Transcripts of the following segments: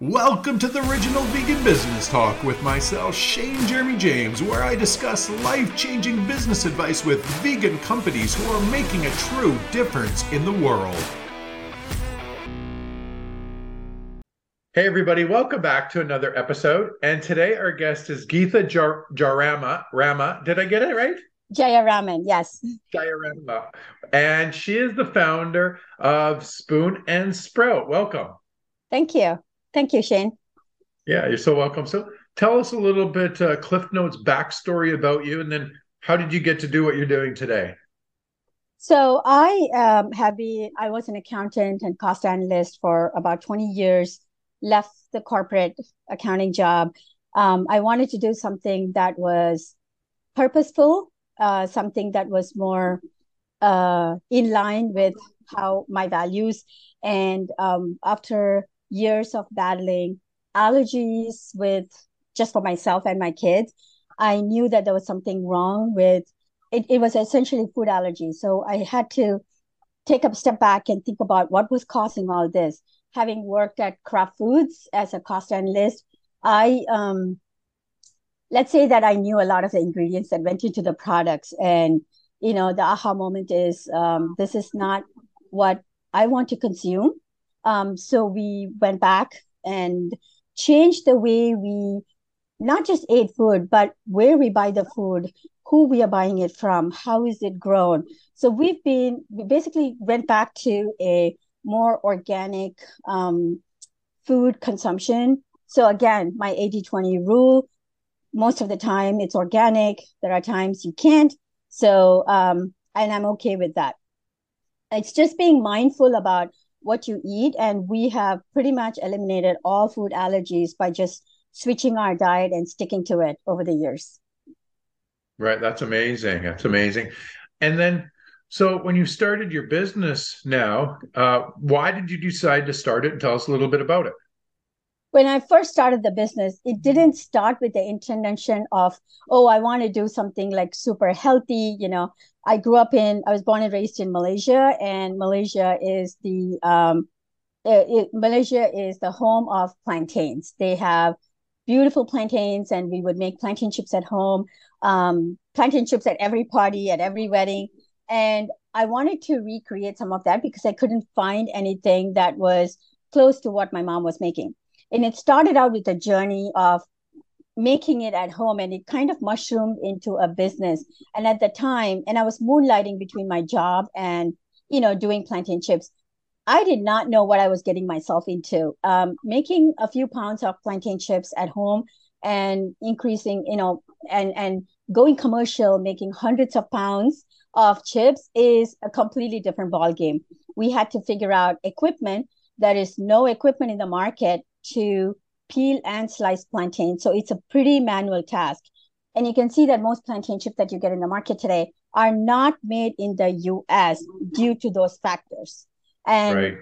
Welcome to the Original Vegan Business Talk with myself, Shane Jeremy James, where I discuss life changing business advice with vegan companies who are making a true difference in the world. Hey, everybody, welcome back to another episode. And today our guest is Geetha Jar- Jarama. Rama. Did I get it right? Jayaraman, yes. Jayarama. And she is the founder of Spoon and Sprout. Welcome. Thank you. Thank you, Shane. Yeah, you're so welcome. So tell us a little bit, uh, Cliff Notes backstory about you, and then how did you get to do what you're doing today? So I um, have been, I was an accountant and cost analyst for about 20 years, left the corporate accounting job. Um, I wanted to do something that was purposeful, uh, something that was more uh, in line with how my values. And um, after years of battling allergies with just for myself and my kids, I knew that there was something wrong with it. It was essentially food allergy. So I had to take a step back and think about what was causing all this. Having worked at Kraft Foods as a cost analyst, I um, let's say that I knew a lot of the ingredients that went into the products, and you know the aha moment is um, this is not what I want to consume. Um, so we went back and changed the way we not just ate food, but where we buy the food, who we are buying it from, how is it grown. So we've been, we basically went back to a more organic um, food consumption. So again, my 80 20 rule, most of the time it's organic. There are times you can't. So, um, and I'm okay with that. It's just being mindful about what you eat. And we have pretty much eliminated all food allergies by just switching our diet and sticking to it over the years. Right. That's amazing. That's amazing. And then, so when you started your business now, uh, why did you decide to start it? And tell us a little bit about it when I first started the business, it didn't start with the intention of, oh, I want to do something like super healthy. You know, I grew up in, I was born and raised in Malaysia, and Malaysia is the, um, it, it, Malaysia is the home of plantains. They have beautiful plantains, and we would make plantain chips at home, um, plantain chips at every party, at every wedding. And I wanted to recreate some of that because I couldn't find anything that was close to what my mom was making and it started out with a journey of making it at home and it kind of mushroomed into a business. And at the time and i was moonlighting between my job and you know doing plantain chips i did not know what i was getting myself into. Um, making a few pounds of plantain chips at home and increasing you know and and going commercial making hundreds of pounds of chips is a completely different ball game we had to figure out equipment there is no equipment in the market to peel and slice plantain. So it's a pretty manual task. And you can see that most plantain chips that you get in the market today are not made in the US due to those factors. And right.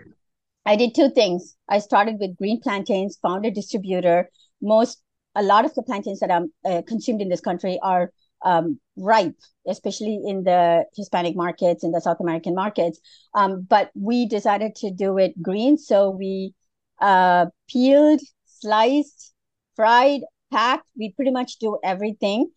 I did two things. I started with green plantains, found a distributor. Most, a lot of the plantains that are uh, consumed in this country are um, ripe, especially in the Hispanic markets, in the South American markets. Um, but we decided to do it green. So we uh, peeled, sliced, fried, packed. We pretty much do everything.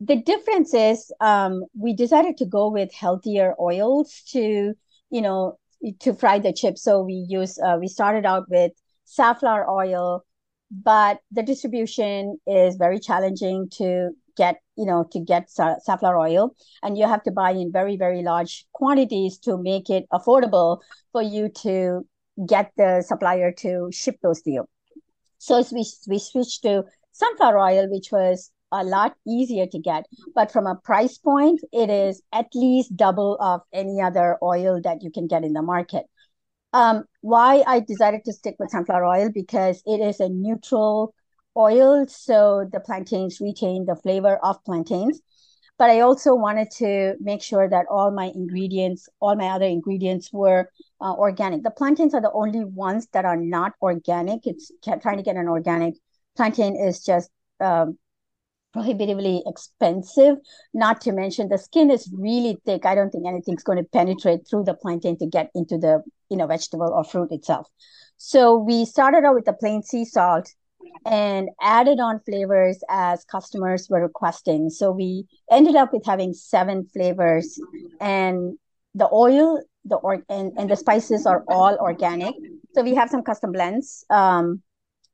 The difference is um, we decided to go with healthier oils to, you know, to fry the chips. So we use, uh, we started out with safflower oil, but the distribution is very challenging to get, you know, to get sa- safflower oil. And you have to buy in very, very large quantities to make it affordable for you to get the supplier to ship those to you. So we, we switched to sunflower oil, which was a lot easier to get. But from a price point, it is at least double of any other oil that you can get in the market. Um, why I decided to stick with sunflower oil because it is a neutral oil, so the plantains retain the flavor of plantains but I also wanted to make sure that all my ingredients, all my other ingredients were uh, organic. The plantains are the only ones that are not organic. It's trying to get an organic plantain is just um, prohibitively expensive. Not to mention the skin is really thick. I don't think anything's going to penetrate through the plantain to get into the you know vegetable or fruit itself. So we started out with the plain sea salt and added on flavors as customers were requesting. So we ended up with having seven flavors, and the oil, the or and, and the spices are all organic. So we have some custom blends um,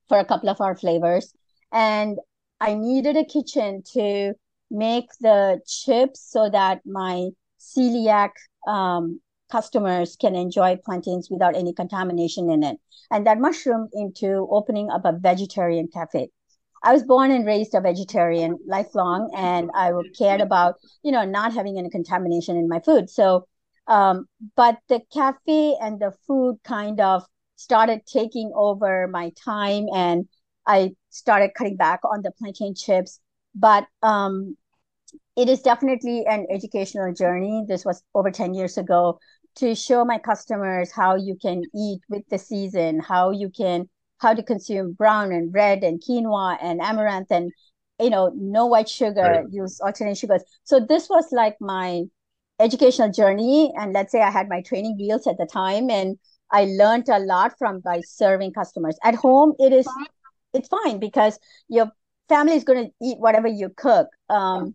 for a couple of our flavors, and I needed a kitchen to make the chips so that my celiac um, customers can enjoy plantains without any contamination in it. And that mushroomed into opening up a vegetarian cafe. I was born and raised a vegetarian lifelong, and I cared about, you know, not having any contamination in my food. So, um, but the cafe and the food kind of started taking over my time, and I started cutting back on the plantain chips. But um, it is definitely an educational journey. This was over 10 years ago to show my customers how you can eat with the season, how you can how to consume brown and red and quinoa and amaranth and you know no white sugar, right. use alternate sugars. So this was like my educational journey and let's say I had my training wheels at the time and I learned a lot from by serving customers. At home it is it's fine because your family is going to eat whatever you cook. Um,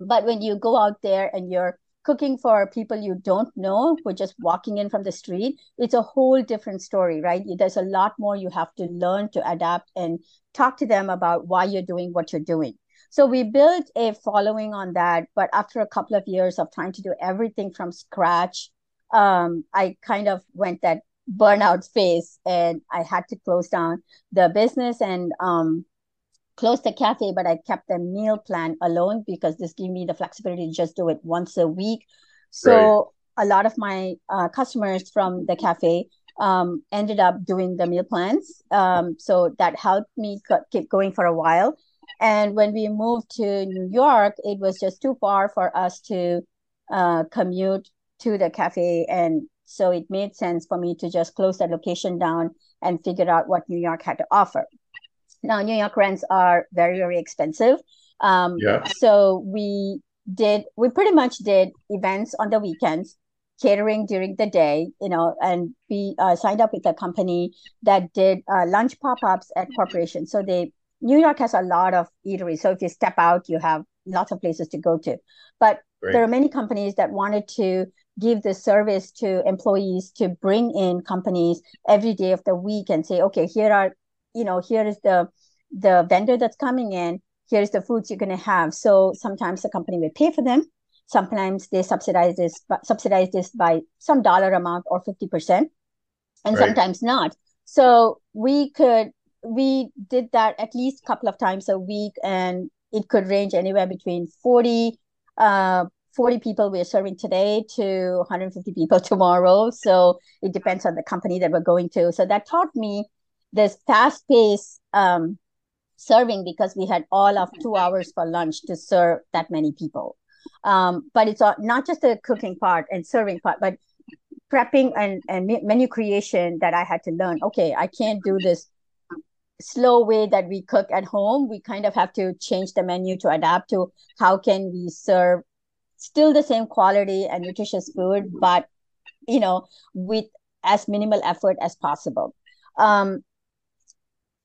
but when you go out there and you're cooking for people you don't know who are just walking in from the street, it's a whole different story, right? There's a lot more you have to learn to adapt and talk to them about why you're doing what you're doing. So we built a following on that. But after a couple of years of trying to do everything from scratch, um, I kind of went that burnout phase and I had to close down the business and um, closed the cafe, but I kept the meal plan alone because this gave me the flexibility to just do it once a week. So right. a lot of my uh, customers from the cafe um, ended up doing the meal plans. Um, so that helped me keep going for a while. And when we moved to New York, it was just too far for us to uh, commute to the cafe. And so it made sense for me to just close that location down and figure out what New York had to offer. Now, New York rents are very, very expensive. Um, yeah. So we did, we pretty much did events on the weekends, catering during the day, you know, and we uh, signed up with a company that did uh, lunch pop ups at corporations. So they, New York has a lot of eateries. So if you step out, you have lots of places to go to. But Great. there are many companies that wanted to give the service to employees to bring in companies every day of the week and say, okay, here are you know here is the the vendor that's coming in here's the foods you're going to have so sometimes the company will pay for them sometimes they subsidize this subsidize this by some dollar amount or 50% and right. sometimes not so we could we did that at least a couple of times a week and it could range anywhere between 40 uh 40 people we're serving today to 150 people tomorrow so it depends on the company that we're going to so that taught me this fast pace um, serving because we had all of two hours for lunch to serve that many people. Um, but it's not just the cooking part and serving part, but prepping and, and menu creation that I had to learn. Okay, I can't do this slow way that we cook at home. We kind of have to change the menu to adapt to how can we serve still the same quality and nutritious food, but you know, with as minimal effort as possible. Um,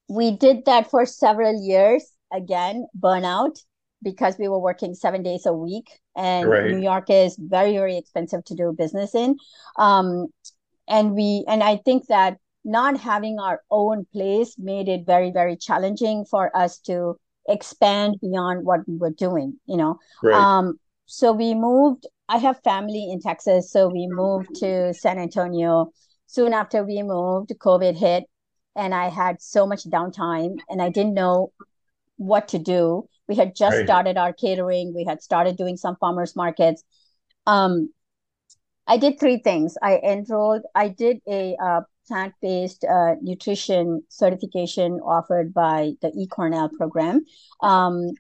we did that for several years. Again, burnout because we were working seven days a week, and right. New York is very, very expensive to do business in. Um, and we, and I think that not having our own place made it very, very challenging for us to expand beyond what we were doing. You know, right. um, so we moved. I have family in Texas, so we moved to San Antonio. Soon after we moved, COVID hit, and I had so much downtime and I didn't know what to do. We had just right. started our catering. We had started doing some farmers markets. Um, I did three things. I enrolled. I did a uh, plant-based uh, nutrition certification offered by the eCornell program um,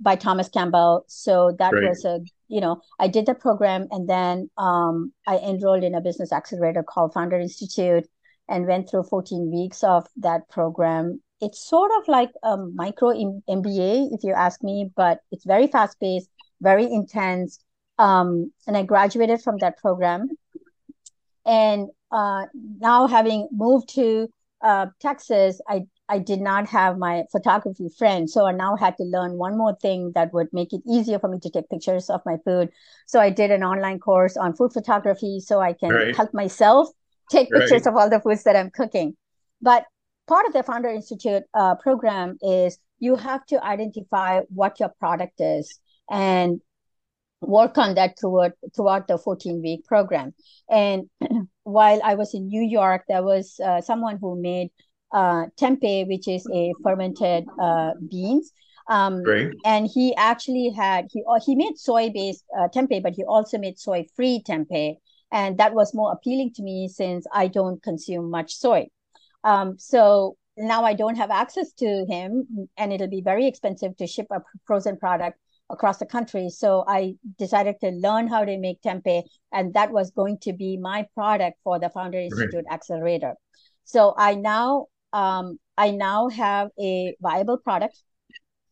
by Thomas Campbell. So that Great. was a you know I did the program, and then um, I enrolled in a business accelerator called Founder Institute and went through 14 weeks of that program. It's sort of like a micro MBA, if you ask me, but it's very fast paced, very intense. Um, and I graduated from that program. And uh, now, having moved to uh, Texas, I I did not have my photography friend, so I now had to learn one more thing that would make it easier for me to take pictures of my food. So I did an online course on food photography, so I can right. help myself take pictures of all the foods that I'm cooking. But part of the Founder Institute uh, program is you have to identify what your product is and work on that throughout throughout the 14 week program and while i was in new york there was uh, someone who made uh, tempeh which is a fermented uh, beans. Um, Great. and he actually had he uh, he made soy based uh, tempeh but he also made soy free tempeh. And that was more appealing to me since i don't consume much soy. Um, so now i don't have access to him and it'll be very expensive to ship a frozen product across the country. So I decided to learn how to make tempeh, and that was going to be my product for the Founder Institute Accelerator. So I now um, I now have a viable product.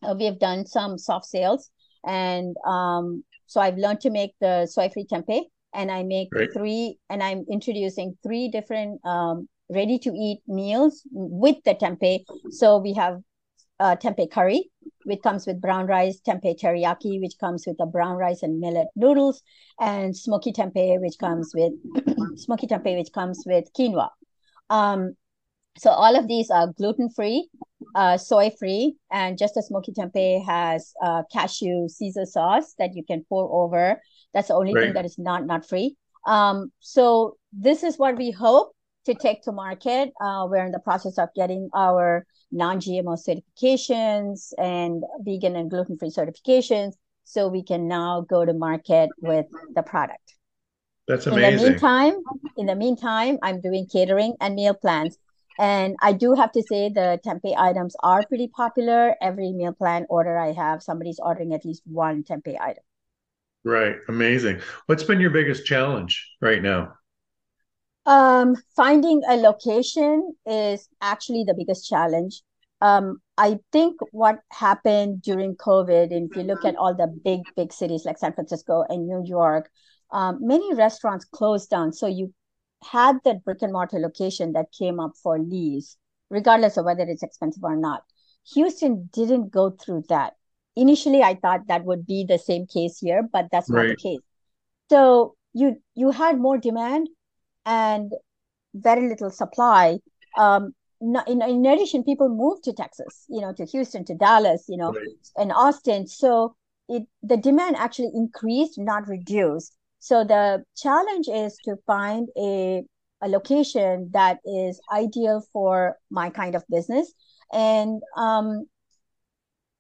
Uh, we have done some soft sales, and um, so I've learned to make the soy-free tempeh, and I make three, and I'm introducing three different um, ready-to-eat meals with the tempeh. So we have uh, tempeh curry, which comes with brown rice, tempeh teriyaki, which comes with the brown rice and millet noodles, and smoky tempeh, which comes with smoky tempeh, which comes with quinoa. Um, so all of these are gluten free, uh, soy free, and just a smoky tempeh has uh, cashew Caesar sauce that you can pour over. That's the only right. thing that is not nut free. Um, so this is what we hope to take to market. Uh, we're in the process of getting our non-GMO certifications and vegan and gluten-free certifications so we can now go to market with the product. That's amazing. In the meantime, in the meantime, I'm doing catering and meal plans. And I do have to say the tempeh items are pretty popular. Every meal plan order I have, somebody's ordering at least one tempeh item. Right. Amazing. What's been your biggest challenge right now? Um, finding a location is actually the biggest challenge. Um, I think what happened during COVID, and if you look at all the big, big cities like San Francisco and New York, um, many restaurants closed down. So you had that brick and mortar location that came up for lease, regardless of whether it's expensive or not. Houston didn't go through that. Initially, I thought that would be the same case here, but that's not the case. So you you had more demand, and very little supply. Um, in, in addition, people moved to Texas, you know, to Houston, to Dallas, you know, right. and Austin. So it the demand actually increased, not reduced. So the challenge is to find a a location that is ideal for my kind of business and um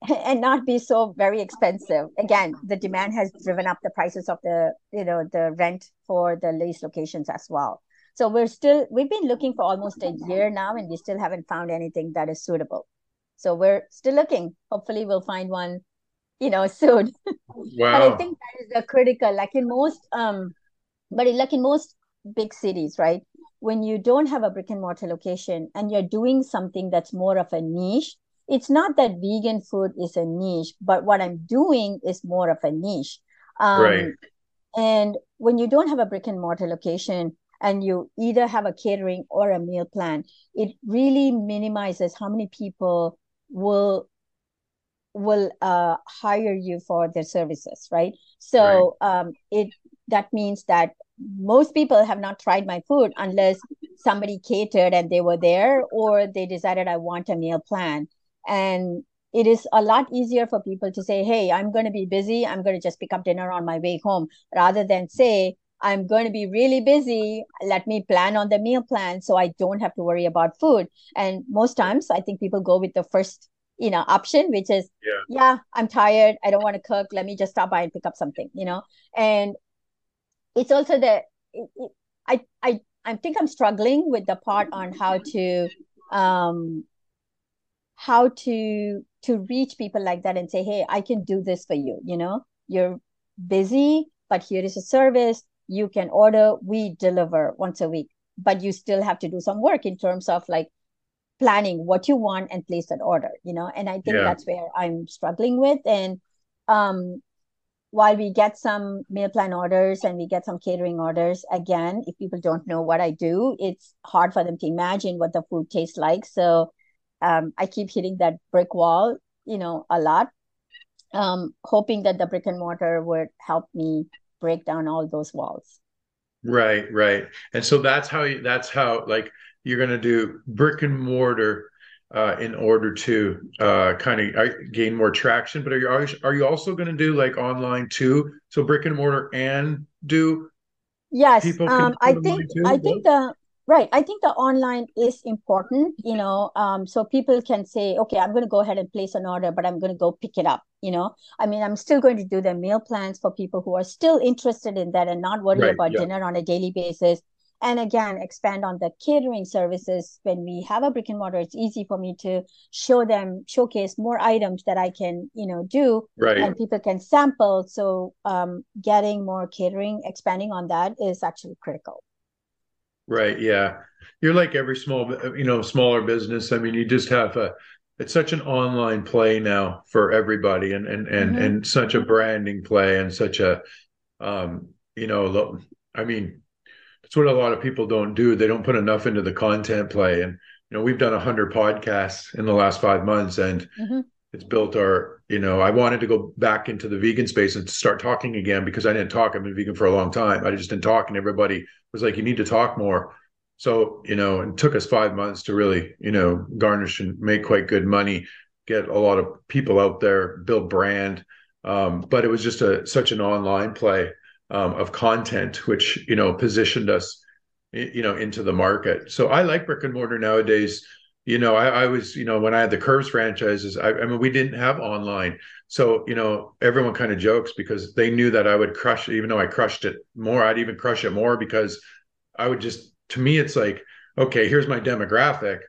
and not be so very expensive. Again the demand has driven up the prices of the you know the rent for the lease locations as well. So we're still we've been looking for almost a year now and we still haven't found anything that is suitable. So we're still looking. Hopefully we'll find one you know soon. Wow. but i think that is the critical. Like in most um but like in most big cities right? When you don't have a brick and mortar location and you're doing something that's more of a niche it's not that vegan food is a niche, but what I'm doing is more of a niche. Um, right. And when you don't have a brick and mortar location and you either have a catering or a meal plan, it really minimizes how many people will will uh, hire you for their services, right? So right. Um, it that means that most people have not tried my food unless somebody catered and they were there or they decided I want a meal plan and it is a lot easier for people to say hey i'm going to be busy. I'm going to just pick up dinner on my way home rather than say i'm going to be really busy. Let me plan on the meal plan so i don't have to worry about food. And most times i think people go with the first you know option which is yeah, yeah i'm tired. I don't want to cook. Let me just stop by and pick up something you know? And it's also the it, it, i i i think i'm struggling with the part on how to um how to to reach people like that and say hey i can do this for you you know you're busy but here is a service you can order we deliver once a week but you still have to do some work in terms of like planning what you want and place that order you know and i think yeah. that's where i'm struggling with and um while we get some meal plan orders and we get some catering orders, again, if people don't know what I do, it's hard for them to imagine what the food tastes like. So um, I keep hitting that brick wall, you know, a lot, um, hoping that the brick and mortar would help me break down all those walls. Right, right. And so that's how you, that's how like you're going to do brick and mortar uh, in order to uh, kind of uh, gain more traction. But are you are you also going to do like online too? So brick and mortar and do yes. Um, I think I think the right. I think the online is important. You know, um, so people can say, okay, I'm going to go ahead and place an order, but I'm going to go pick it up. You know, I mean, I'm still going to do the meal plans for people who are still interested in that and not worry right, about yeah. dinner on a daily basis and again expand on the catering services when we have a brick and mortar it's easy for me to show them showcase more items that i can you know do right and people can sample so um, getting more catering expanding on that is actually critical right yeah you're like every small you know smaller business i mean you just have a it's such an online play now for everybody and and and, mm-hmm. and such a branding play and such a um you know i mean it's what a lot of people don't do. They don't put enough into the content play. And you know, we've done a hundred podcasts in the last five months, and mm-hmm. It's built our. You know, I wanted to go back into the vegan space and start talking again because I didn't talk. I've been vegan for a long time. I just didn't talk, and everybody was like, "You need to talk more." So you know, it took us five months to really, you know, garnish and make quite good money, get a lot of people out there, build brand. Um, but it was just a such an online play um, of content, which you know positioned us, you know, into the market. So I like brick and mortar nowadays. You know, I, I was, you know, when I had the Curves franchises, I, I mean, we didn't have online, so you know, everyone kind of jokes because they knew that I would crush it, even though I crushed it more. I'd even crush it more because I would just, to me, it's like, okay, here's my demographic.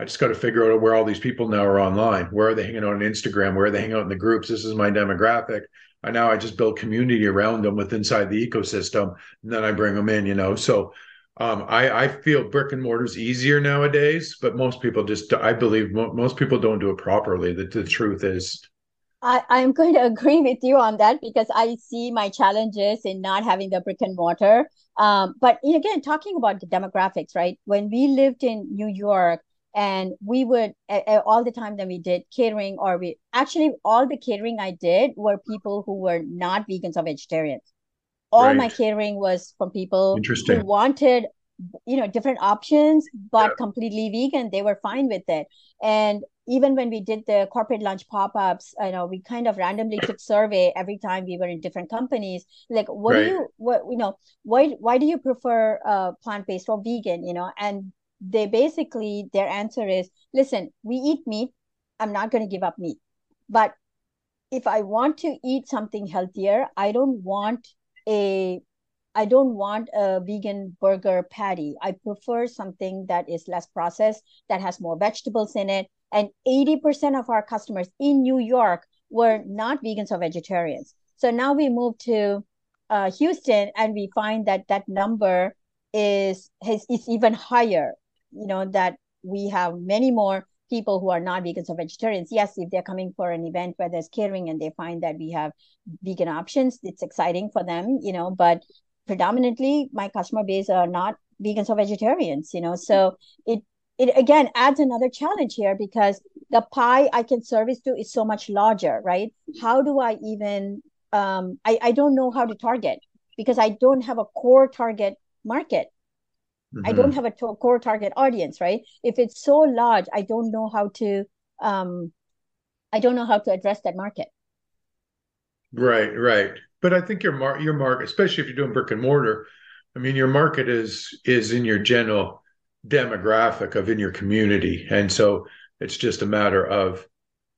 I just got to figure out where all these people now are online. Where are they hanging out on Instagram? Where are they hanging out in the groups? This is my demographic. I now I just build community around them with inside the ecosystem, and then I bring them in. You know, so um, I, I feel brick and mortar is easier nowadays, but most people just I believe mo- most people don't do it properly. The, the truth is. I, I'm going to agree with you on that because I see my challenges in not having the brick and mortar. Um, but again, talking about the demographics, right? When we lived in New York, and we would uh, all the time that we did catering or we actually all the catering i did were people who were not vegans or vegetarians all right. my catering was from people who wanted you know different options but yeah. completely vegan. They were fine with it. And even when we did the corporate lunch pop-ups you know we kind of randomly took survey every time we were in different companies. Like what right. do you what you know why why do you prefer uh, plant-based or vegan you know? And they basically their answer is listen we eat meat. I'm not going to give up meat. But if i want to eat something healthier i don't want a i don't want a vegan burger patty. I prefer something that is less processed that has more vegetables in it. And 80% of our customers in new york were not vegans or vegetarians. So now we move to uh, houston and we find that that number is has, is even higher you know that we have many more people who are not vegans or vegetarians yes if they're coming for an event where there's catering and they find that we have vegan options it's exciting for them you know but predominantly my customer base are not vegans or vegetarians you know so it it again adds another challenge here because the pie i can service to is so much larger right? How do i even um i, I don't know how to target because i don't have a core target market Mm-hmm. I don't have a to- core target audience, right? If it's so large, I don't know how to um I don't know how to address that market. Right, right. But I think your mar- your market, especially if you're doing brick and mortar, I mean, your market is is in your general demographic of in your community, and so it's just a matter of,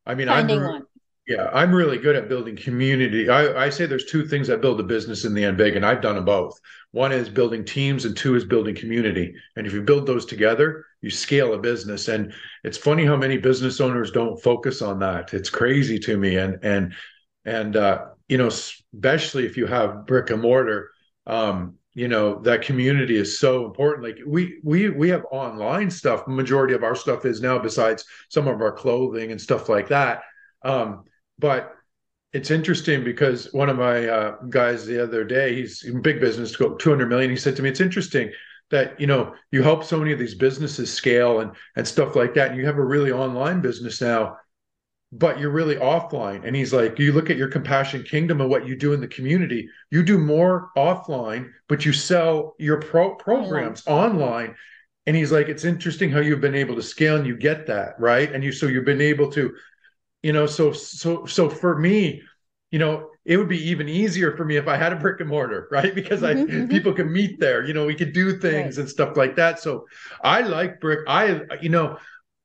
I mean, finding I'm, one. Yeah, I'm really good at building community. I, I say there's two things that build a business in the end big, and I've done them both. One is building teams, and two is building community. And if you build those together, you scale a business. And it's funny how many business owners don't focus on that. It's crazy to me. And and and uh, you know, especially if you have brick and mortar, um, you know, that community is so important. Like we we we have online stuff. Majority of our stuff is now, besides some of our clothing and stuff like that. Um, but it's interesting because one of my uh, guys the other day, he's in big business, to go 200 million. He said to me, it's interesting that, you know, you help so many of these businesses scale and, and stuff like that. And you have a really online business now, but you're really offline. And he's like, you look at your compassion kingdom and what you do in the community, you do more offline, but you sell your pro programs online. online. And he's like, it's interesting how you've been able to scale and you get that, right? And you, so you've been able to you know so so so for me you know it would be even easier for me if i had a brick and mortar right because i mm-hmm, mm-hmm. people can meet there you know we could do things right. and stuff like that so i like brick i you know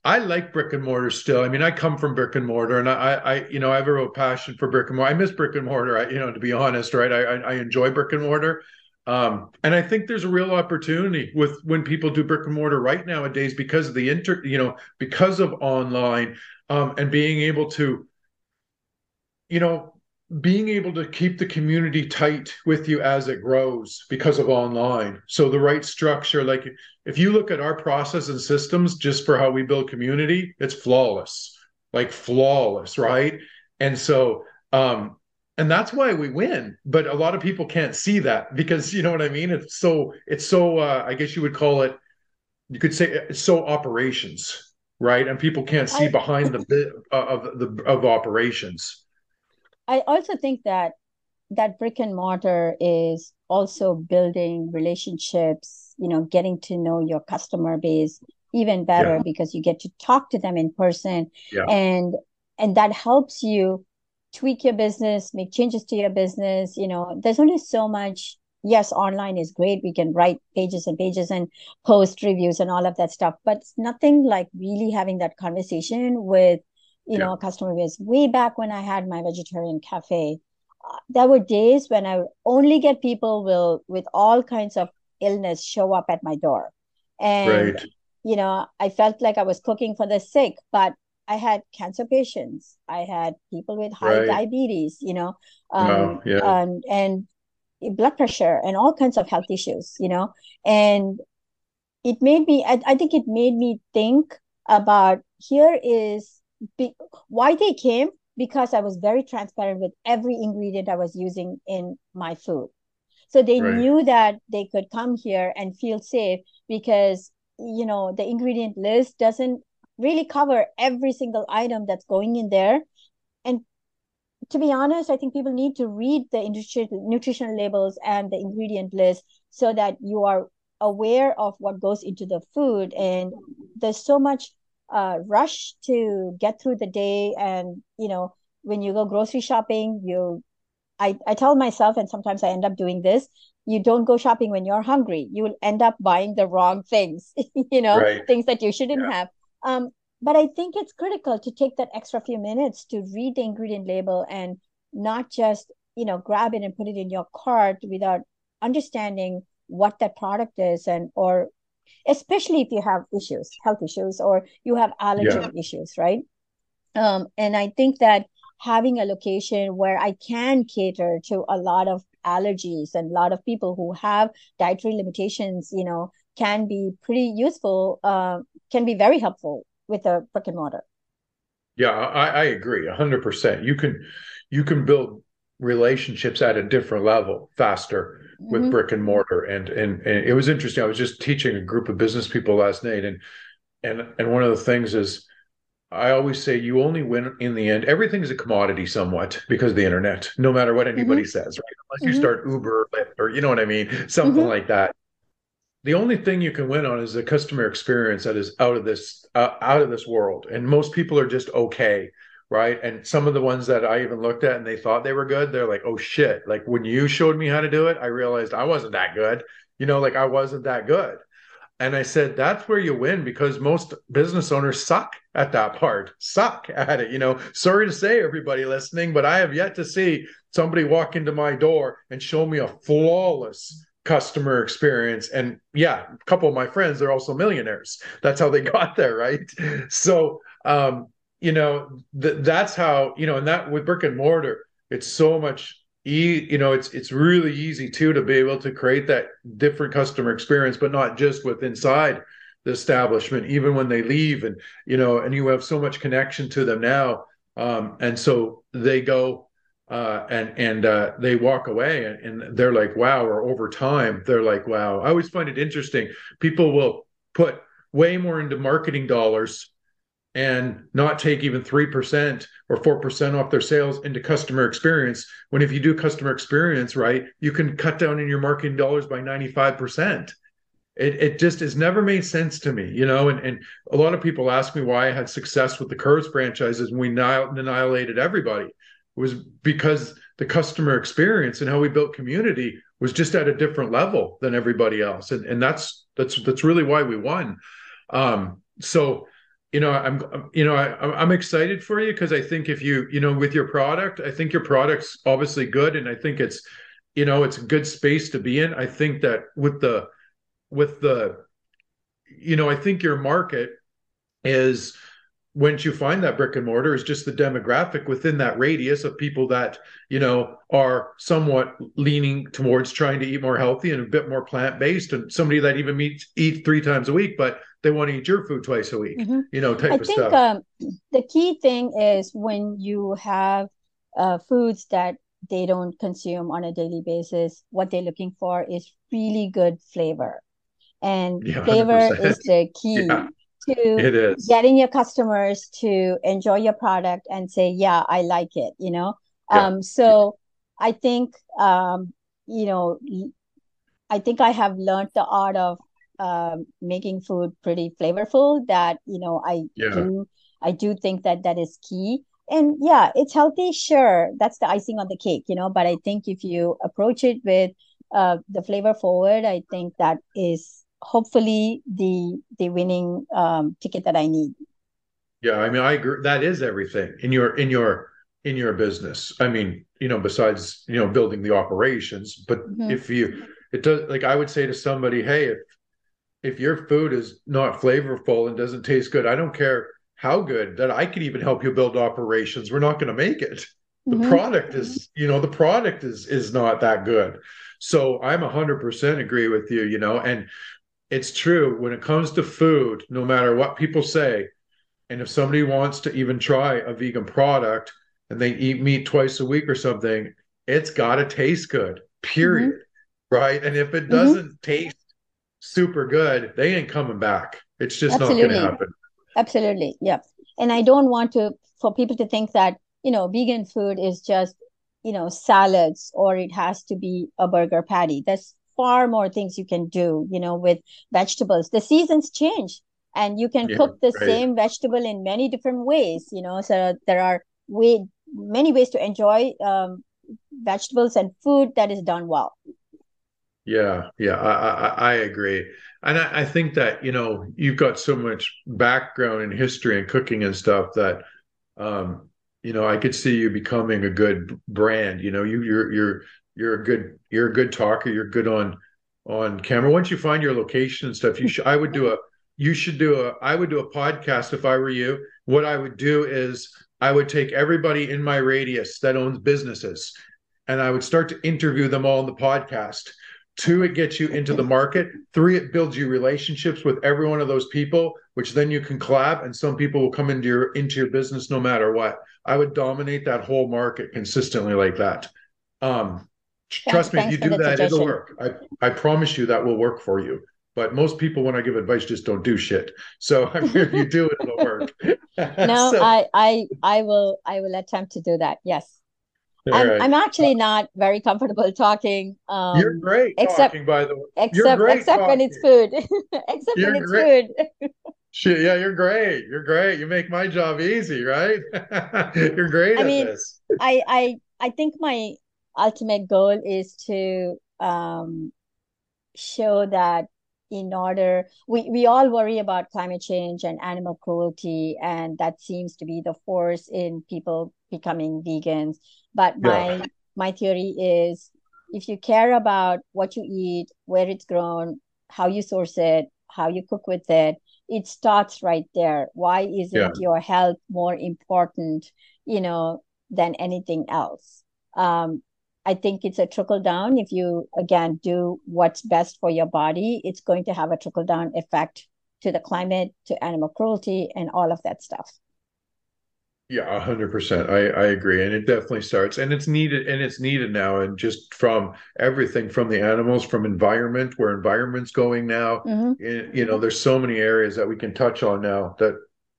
I like brick and mortar still. I mean, I come from brick and mortar, and I, I, you know, I have a real passion for brick and mortar. I miss brick and mortar. I, you know, to be honest, right? I, I enjoy brick and mortar, um, and I think there's a real opportunity with when people do brick and mortar right nowadays because of the inter, you know, because of online um, and being able to, you know, being able to keep the community tight with you as it grows because of online. So the right structure, like if you look at our process and systems just for how we build community, it's flawless, like flawless, right? And so, um, and that's why we win. But a lot of people can't see that because you know what I mean. It's so it's so uh, I guess you would call it. You could say it's so operations right? And people can't see I, behind the bit uh, of the of operations. I also think that that brick and mortar is also building relationships, you know, getting to know your customer base even better yeah. because you get to talk to them in person yeah. and and that helps you tweak your business, make changes to your business, you know, there's only so much yes, online is great. We can write pages and pages and post reviews and all of that stuff, but nothing like really having that conversation with, you yeah. know, a customer base. Way back when I had my vegetarian cafe, uh, there were days when I would only get people will with all kinds of illness show up at my door, and right. you know, I felt like I was cooking for the sick, but I had cancer patients. I had people with high right. diabetes, you know, um, yeah. and and blood pressure and all kinds of health issues you know? And it made me I, I think it made me think about here is be, why they came? Because i was very transparent with every ingredient i was using in my food. So they right. knew that they could come here and feel safe because you know the ingredient list doesn't really cover every single item that's going in there to be honest, I think people need to read the nutritional labels and the ingredient list so that you are aware of what goes into the food. And there's so much uh, rush to get through the day. And, you know, when you go grocery shopping, you, I, I tell myself, and sometimes I end up doing this, you don't go shopping when you're hungry. You will end up buying the wrong things, you know, right. things that you shouldn't yeah. have. Um, but I think it's critical to take that extra few minutes to read the ingredient label and not just, you know, grab it and put it in your cart without understanding what that product is and or especially if you have issues, health issues or you have allergen yeah. issues, right? Um, and I think that having a location where I can cater to a lot of allergies and a lot of people who have dietary limitations, you know, can be pretty useful, uh, can be very helpful with a brick and mortar. Yeah, I, I agree hundred percent. You can you can build relationships at a different level faster with mm-hmm. brick and mortar. And, and and it was interesting. I was just teaching a group of business people last night, and and and one of the things is I always say you only win in the end. Everything is a commodity somewhat because of the internet, no matter what anybody mm-hmm. says, right? Unless mm-hmm. you start Uber or you know what I mean, something mm-hmm. like that the only thing you can win on is the customer experience that is out of this uh, out of this world. And most people are just okay right? And some of the ones that i even looked at and they thought they were good they're like oh shit. Like when you showed me how to do it i realized i wasn't that good. You know like i wasn't that good. And i said that's where you win because most business owners suck at that part suck at it. You know sorry to say everybody listening but i have yet to see somebody walk into my door and show me a flawless customer experience. And yeah a couple of my friends they're also millionaires. That's how they got there right? So um you know th- that's how you know and that with brick and mortar it's so much e- you know it's it's really easy too to be able to create that different customer experience but not just with inside the establishment even when they leave and you know and you have so much connection to them now. Um and so they go uh, and and uh, they walk away and, and they're like wow or over time they're like wow. I always find it interesting. People will put way more into marketing dollars and not take even 3% or 4% off their sales into customer experience when if you do customer experience right you can cut down in your marketing dollars by 95% it, it just has never made sense to me you know and, and a lot of people ask me why i had success with the curves franchises and we annihilated everybody was because the customer experience and how we built community was just at a different level than everybody else. And and that's that's that's really why we won. Um so you know i'm you know I, i'm excited for you because i think if you you know with your product i think your product's obviously good and i think it's you know it's a good space to be in. I think that with the with the you know i think your market is once you find that brick and mortar is just the demographic within that radius of people that you know are somewhat leaning towards trying to eat more healthy and a bit more plant-based and somebody that even meets eat three times a week but they want to eat your food twice a week mm-hmm. you know type I of think, stuff. um, the key thing is when you have uh, foods that they don't consume on a daily basis what they're looking for is really good flavor. And yeah, flavor is the key. Yeah to getting your customers to enjoy your product and say, yeah, I like it, you know? Yeah. Um, so I think, um, you know, I think I have learned the art of um, making food pretty flavorful that, you know, I yeah. do, I do think that that is key. And yeah, it's healthy. Sure. That's the icing on the cake, you know, but I think if you approach it with uh, the flavor forward, I think that is hopefully the the winning um, ticket that I need. Yeah, I mean, I agree. That is everything in your in your in your business. I mean, you know, besides you know building the operations, but mm-hmm. if you it does like I would say to somebody, hey, if if your food is not flavorful and doesn't taste good, I don't care how good that I could even help you build operations. We're not going to make it. The mm-hmm. product is, you know, the product is is not that good. So I'm a hundred percent agree with you, you know, and it's true when it comes to food, no matter what people say, and if somebody wants to even try a vegan product and they eat meat twice a week or something, it's got to taste good, period. Mm-hmm. Right. And if it mm-hmm. doesn't mm-hmm. taste super good, they ain't coming back. It's just Absolutely. not going to happen. Absolutely. Yeah. And I don't want to, for people to think that, you know, vegan food is just, you know, salads or it has to be a burger patty. That's far more things you can do, you know, with vegetables. The seasons change and you can yeah, cook the right. same vegetable in many different ways, you know. So there are way many ways to enjoy um, vegetables and food that is done well. Yeah, yeah, I, I, I agree. And I, I, think that, you know, you've got so much background in history and cooking and stuff that um, you know, I could see you becoming a good brand. You know, you you're you're you're a good you're a good talker you're good on on camera. Once you find your location and stuff you should i would do a you should do a i would do a podcast if i were you. What i would do is i would take everybody in my radius that owns businesses and i would start to interview them all in the podcast. Two it gets you into the market. Three it builds you relationships with every one of those people which then you can collab and some people will come into your into your business no matter what. I would dominate that whole market consistently like that. Um Trust me, if you do that, suggestion. it'll work. I, I promise you that will work for you. But most people, when I give advice, just don't do shit. So if you do it, it'll work. no, so, I, I, I will, I will attempt to do that. Yes. I'm, right. I'm actually not very comfortable talking. Um, you're great except, talking, by the way. Except, except talking. when it's food. except you're when it's great. food. Shit, yeah, you're great. You're great. You make my job easy, right? you're great I mean, this. I, I, I think my ultimate goal is to um, show that in order we, we all worry about climate change and animal cruelty and that seems to be the force in people becoming vegans but yeah. my my theory is if you care about what you eat where it's grown how you source it how you cook with it it starts right there why isn't yeah. your health more important you know than anything else um, I think it's a trickle down. If you, again, do what's best for your body, it's going to have a trickle down effect to the climate, to animal cruelty, and all of that stuff. Yeah, hundred percent. I I agree, and it definitely starts, and it's needed, and it's needed now, and just from everything from the animals, from environment, where environment's going now. Mm-hmm. you know, there's so many areas that we can touch on now that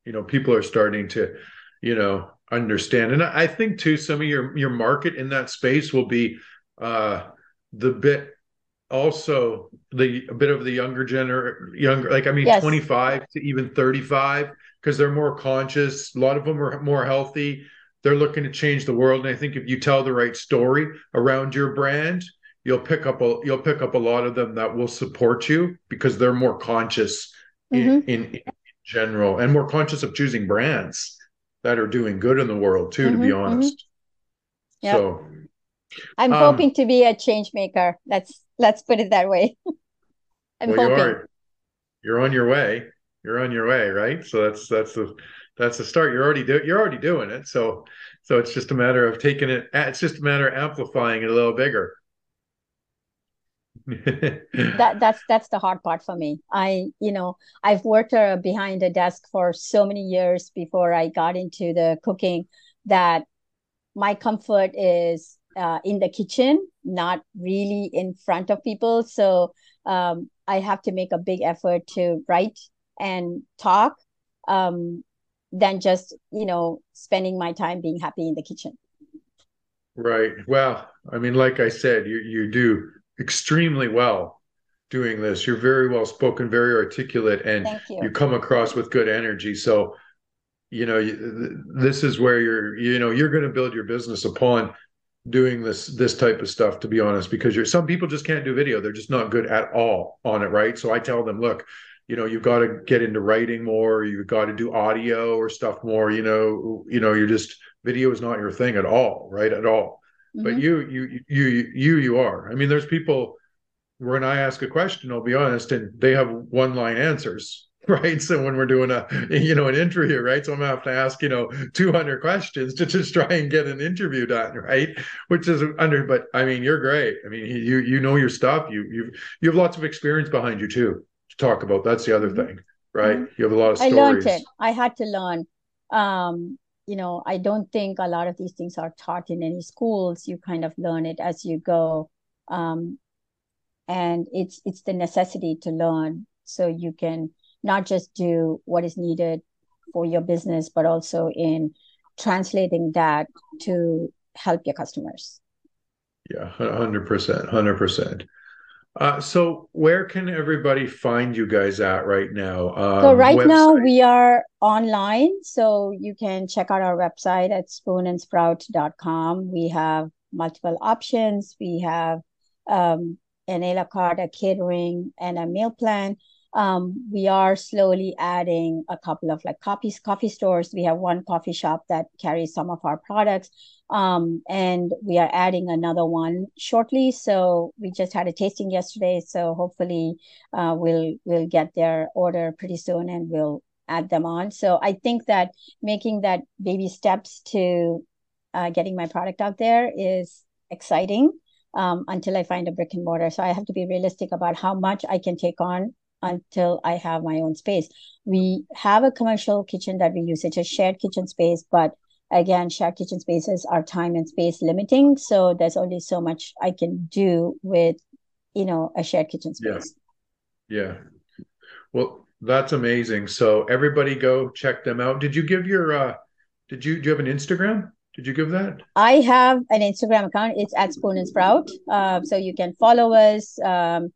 you know people are starting to, you know, understand, and I, think too some of your your market in that space will be uh the bit also the a bit of the younger gener younger like i mean yes. 25 to even 35 because they're more conscious. A lot of them are more healthy. They're looking to change the world. And I think if you tell the right story around your brand, you'll pick up a you'll pick up a lot of them that will support you because they're more conscious mm-hmm. in, in, in general and more conscious of choosing brands that are doing good in the world too, mm-hmm, to be mm-hmm. honest. Mm-hmm. Yep. So I'm um, hoping to be a change maker. Let's let's put it that way. I'm well, hoping. You are, you're on your way you're on your way, right? So that's that's the that's the start. You're already do you're already doing it. So so it's just a matter of taking it. It's just a matter of amplifying it a little bigger. that that's that's the hard part for me. I you know I've worked uh, behind a desk for so many years before I got into the cooking that my comfort is uh, in the kitchen, not really in front of people. So um, I have to make a big effort to write and talk um, than just you know spending my time being happy in the kitchen right well i mean like i said you you do extremely well doing this. You're very well spoken very articulate and you. you. come across with good energy. So you know this is where you're you know you're going to build your business upon doing this this type of stuff to be honest because you're some people just can't do video. They're just not good at all on it right? So i tell them look you know you've got to get into writing more. You've got to do audio or stuff more. You know you know you're just video is not your thing at all right at all mm-hmm. but you you you you you are i mean there's people when i ask a question i'll be honest and they have one line answers right so when we're doing a you know an interview right so i'm gonna have to ask you know 200 questions to just try and get an interview done right which is under but i mean you're great i mean you you know your stuff you you you have lots of experience behind you too to talk about. That's the other mm-hmm. thing, right? Mm-hmm. You have a lot of stories. I learned it. I had to learn. Um, you know, I don't think a lot of these things are taught in any schools. You kind of learn it as you go. Um, and it's it's the necessity to learn so you can not just do what is needed for your business, but also in translating that to help your customers. Yeah, hundred percent, hundred percent. Uh, so where can everybody find you guys at right now? Um, so right website? now we are online, so you can check out our website at spoonandsprout.com. We have multiple options. We have um, an a la carte, a catering, and a meal plan. Um, we are slowly adding a couple of like coffee coffee stores. We have one coffee shop that carries some of our products, um, and we are adding another one shortly. So we just had a tasting yesterday, so hopefully uh, we'll we'll get their order pretty soon, and we'll add them on. So I think that making that baby steps to uh, getting my product out there is exciting um, until I find a brick and mortar. So I have to be realistic about how much I can take on until I have my own space. We have a commercial kitchen that we use. It's a shared kitchen space, but again, shared kitchen spaces are time and space limiting. So there's only so much I can do with, you know, a shared kitchen space. Yeah. yeah. Well, that's amazing. So everybody go check them out. Did you give your uh did you do you have an Instagram? Did you give that? I have an Instagram account. It's at Spoon and Sprout. Uh, so you can follow us. Um,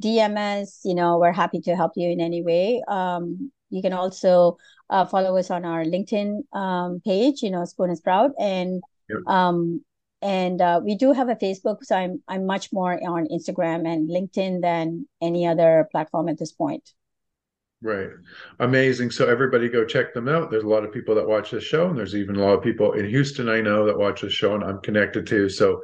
DMS, you know, we're happy to help you in any way. Um, you can also uh, follow us on our LinkedIn um, page, you know, Spoon and Sprout, and yep. um, and uh, we do have a Facebook. So I'm I'm much more on Instagram and LinkedIn than any other platform at this point. Right, amazing. So everybody go check them out. There's a lot of people that watch this show, and there's even a lot of people in Houston I know that watch this show, and I'm connected to. So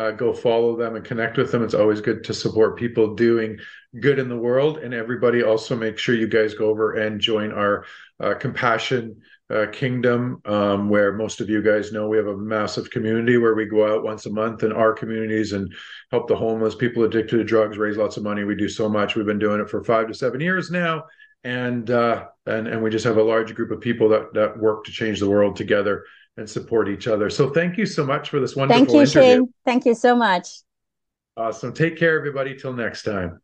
uh, go follow them and connect with them. It's always good to support people doing good in the world. And everybody also make sure you guys go over and join our uh, compassion uh, kingdom, um, where most of you guys know we have a massive community where we go out once a month in our communities and help the homeless, people addicted to drugs, raise lots of money. We do so much. We've been doing it for five to seven years now. and uh, and and we just have a large group of people that that work to change the world together and support each other. So thank you so much for this wonderful Thank you, interview. Shane. Thank you so much. Awesome. Take care, everybody. Till next time.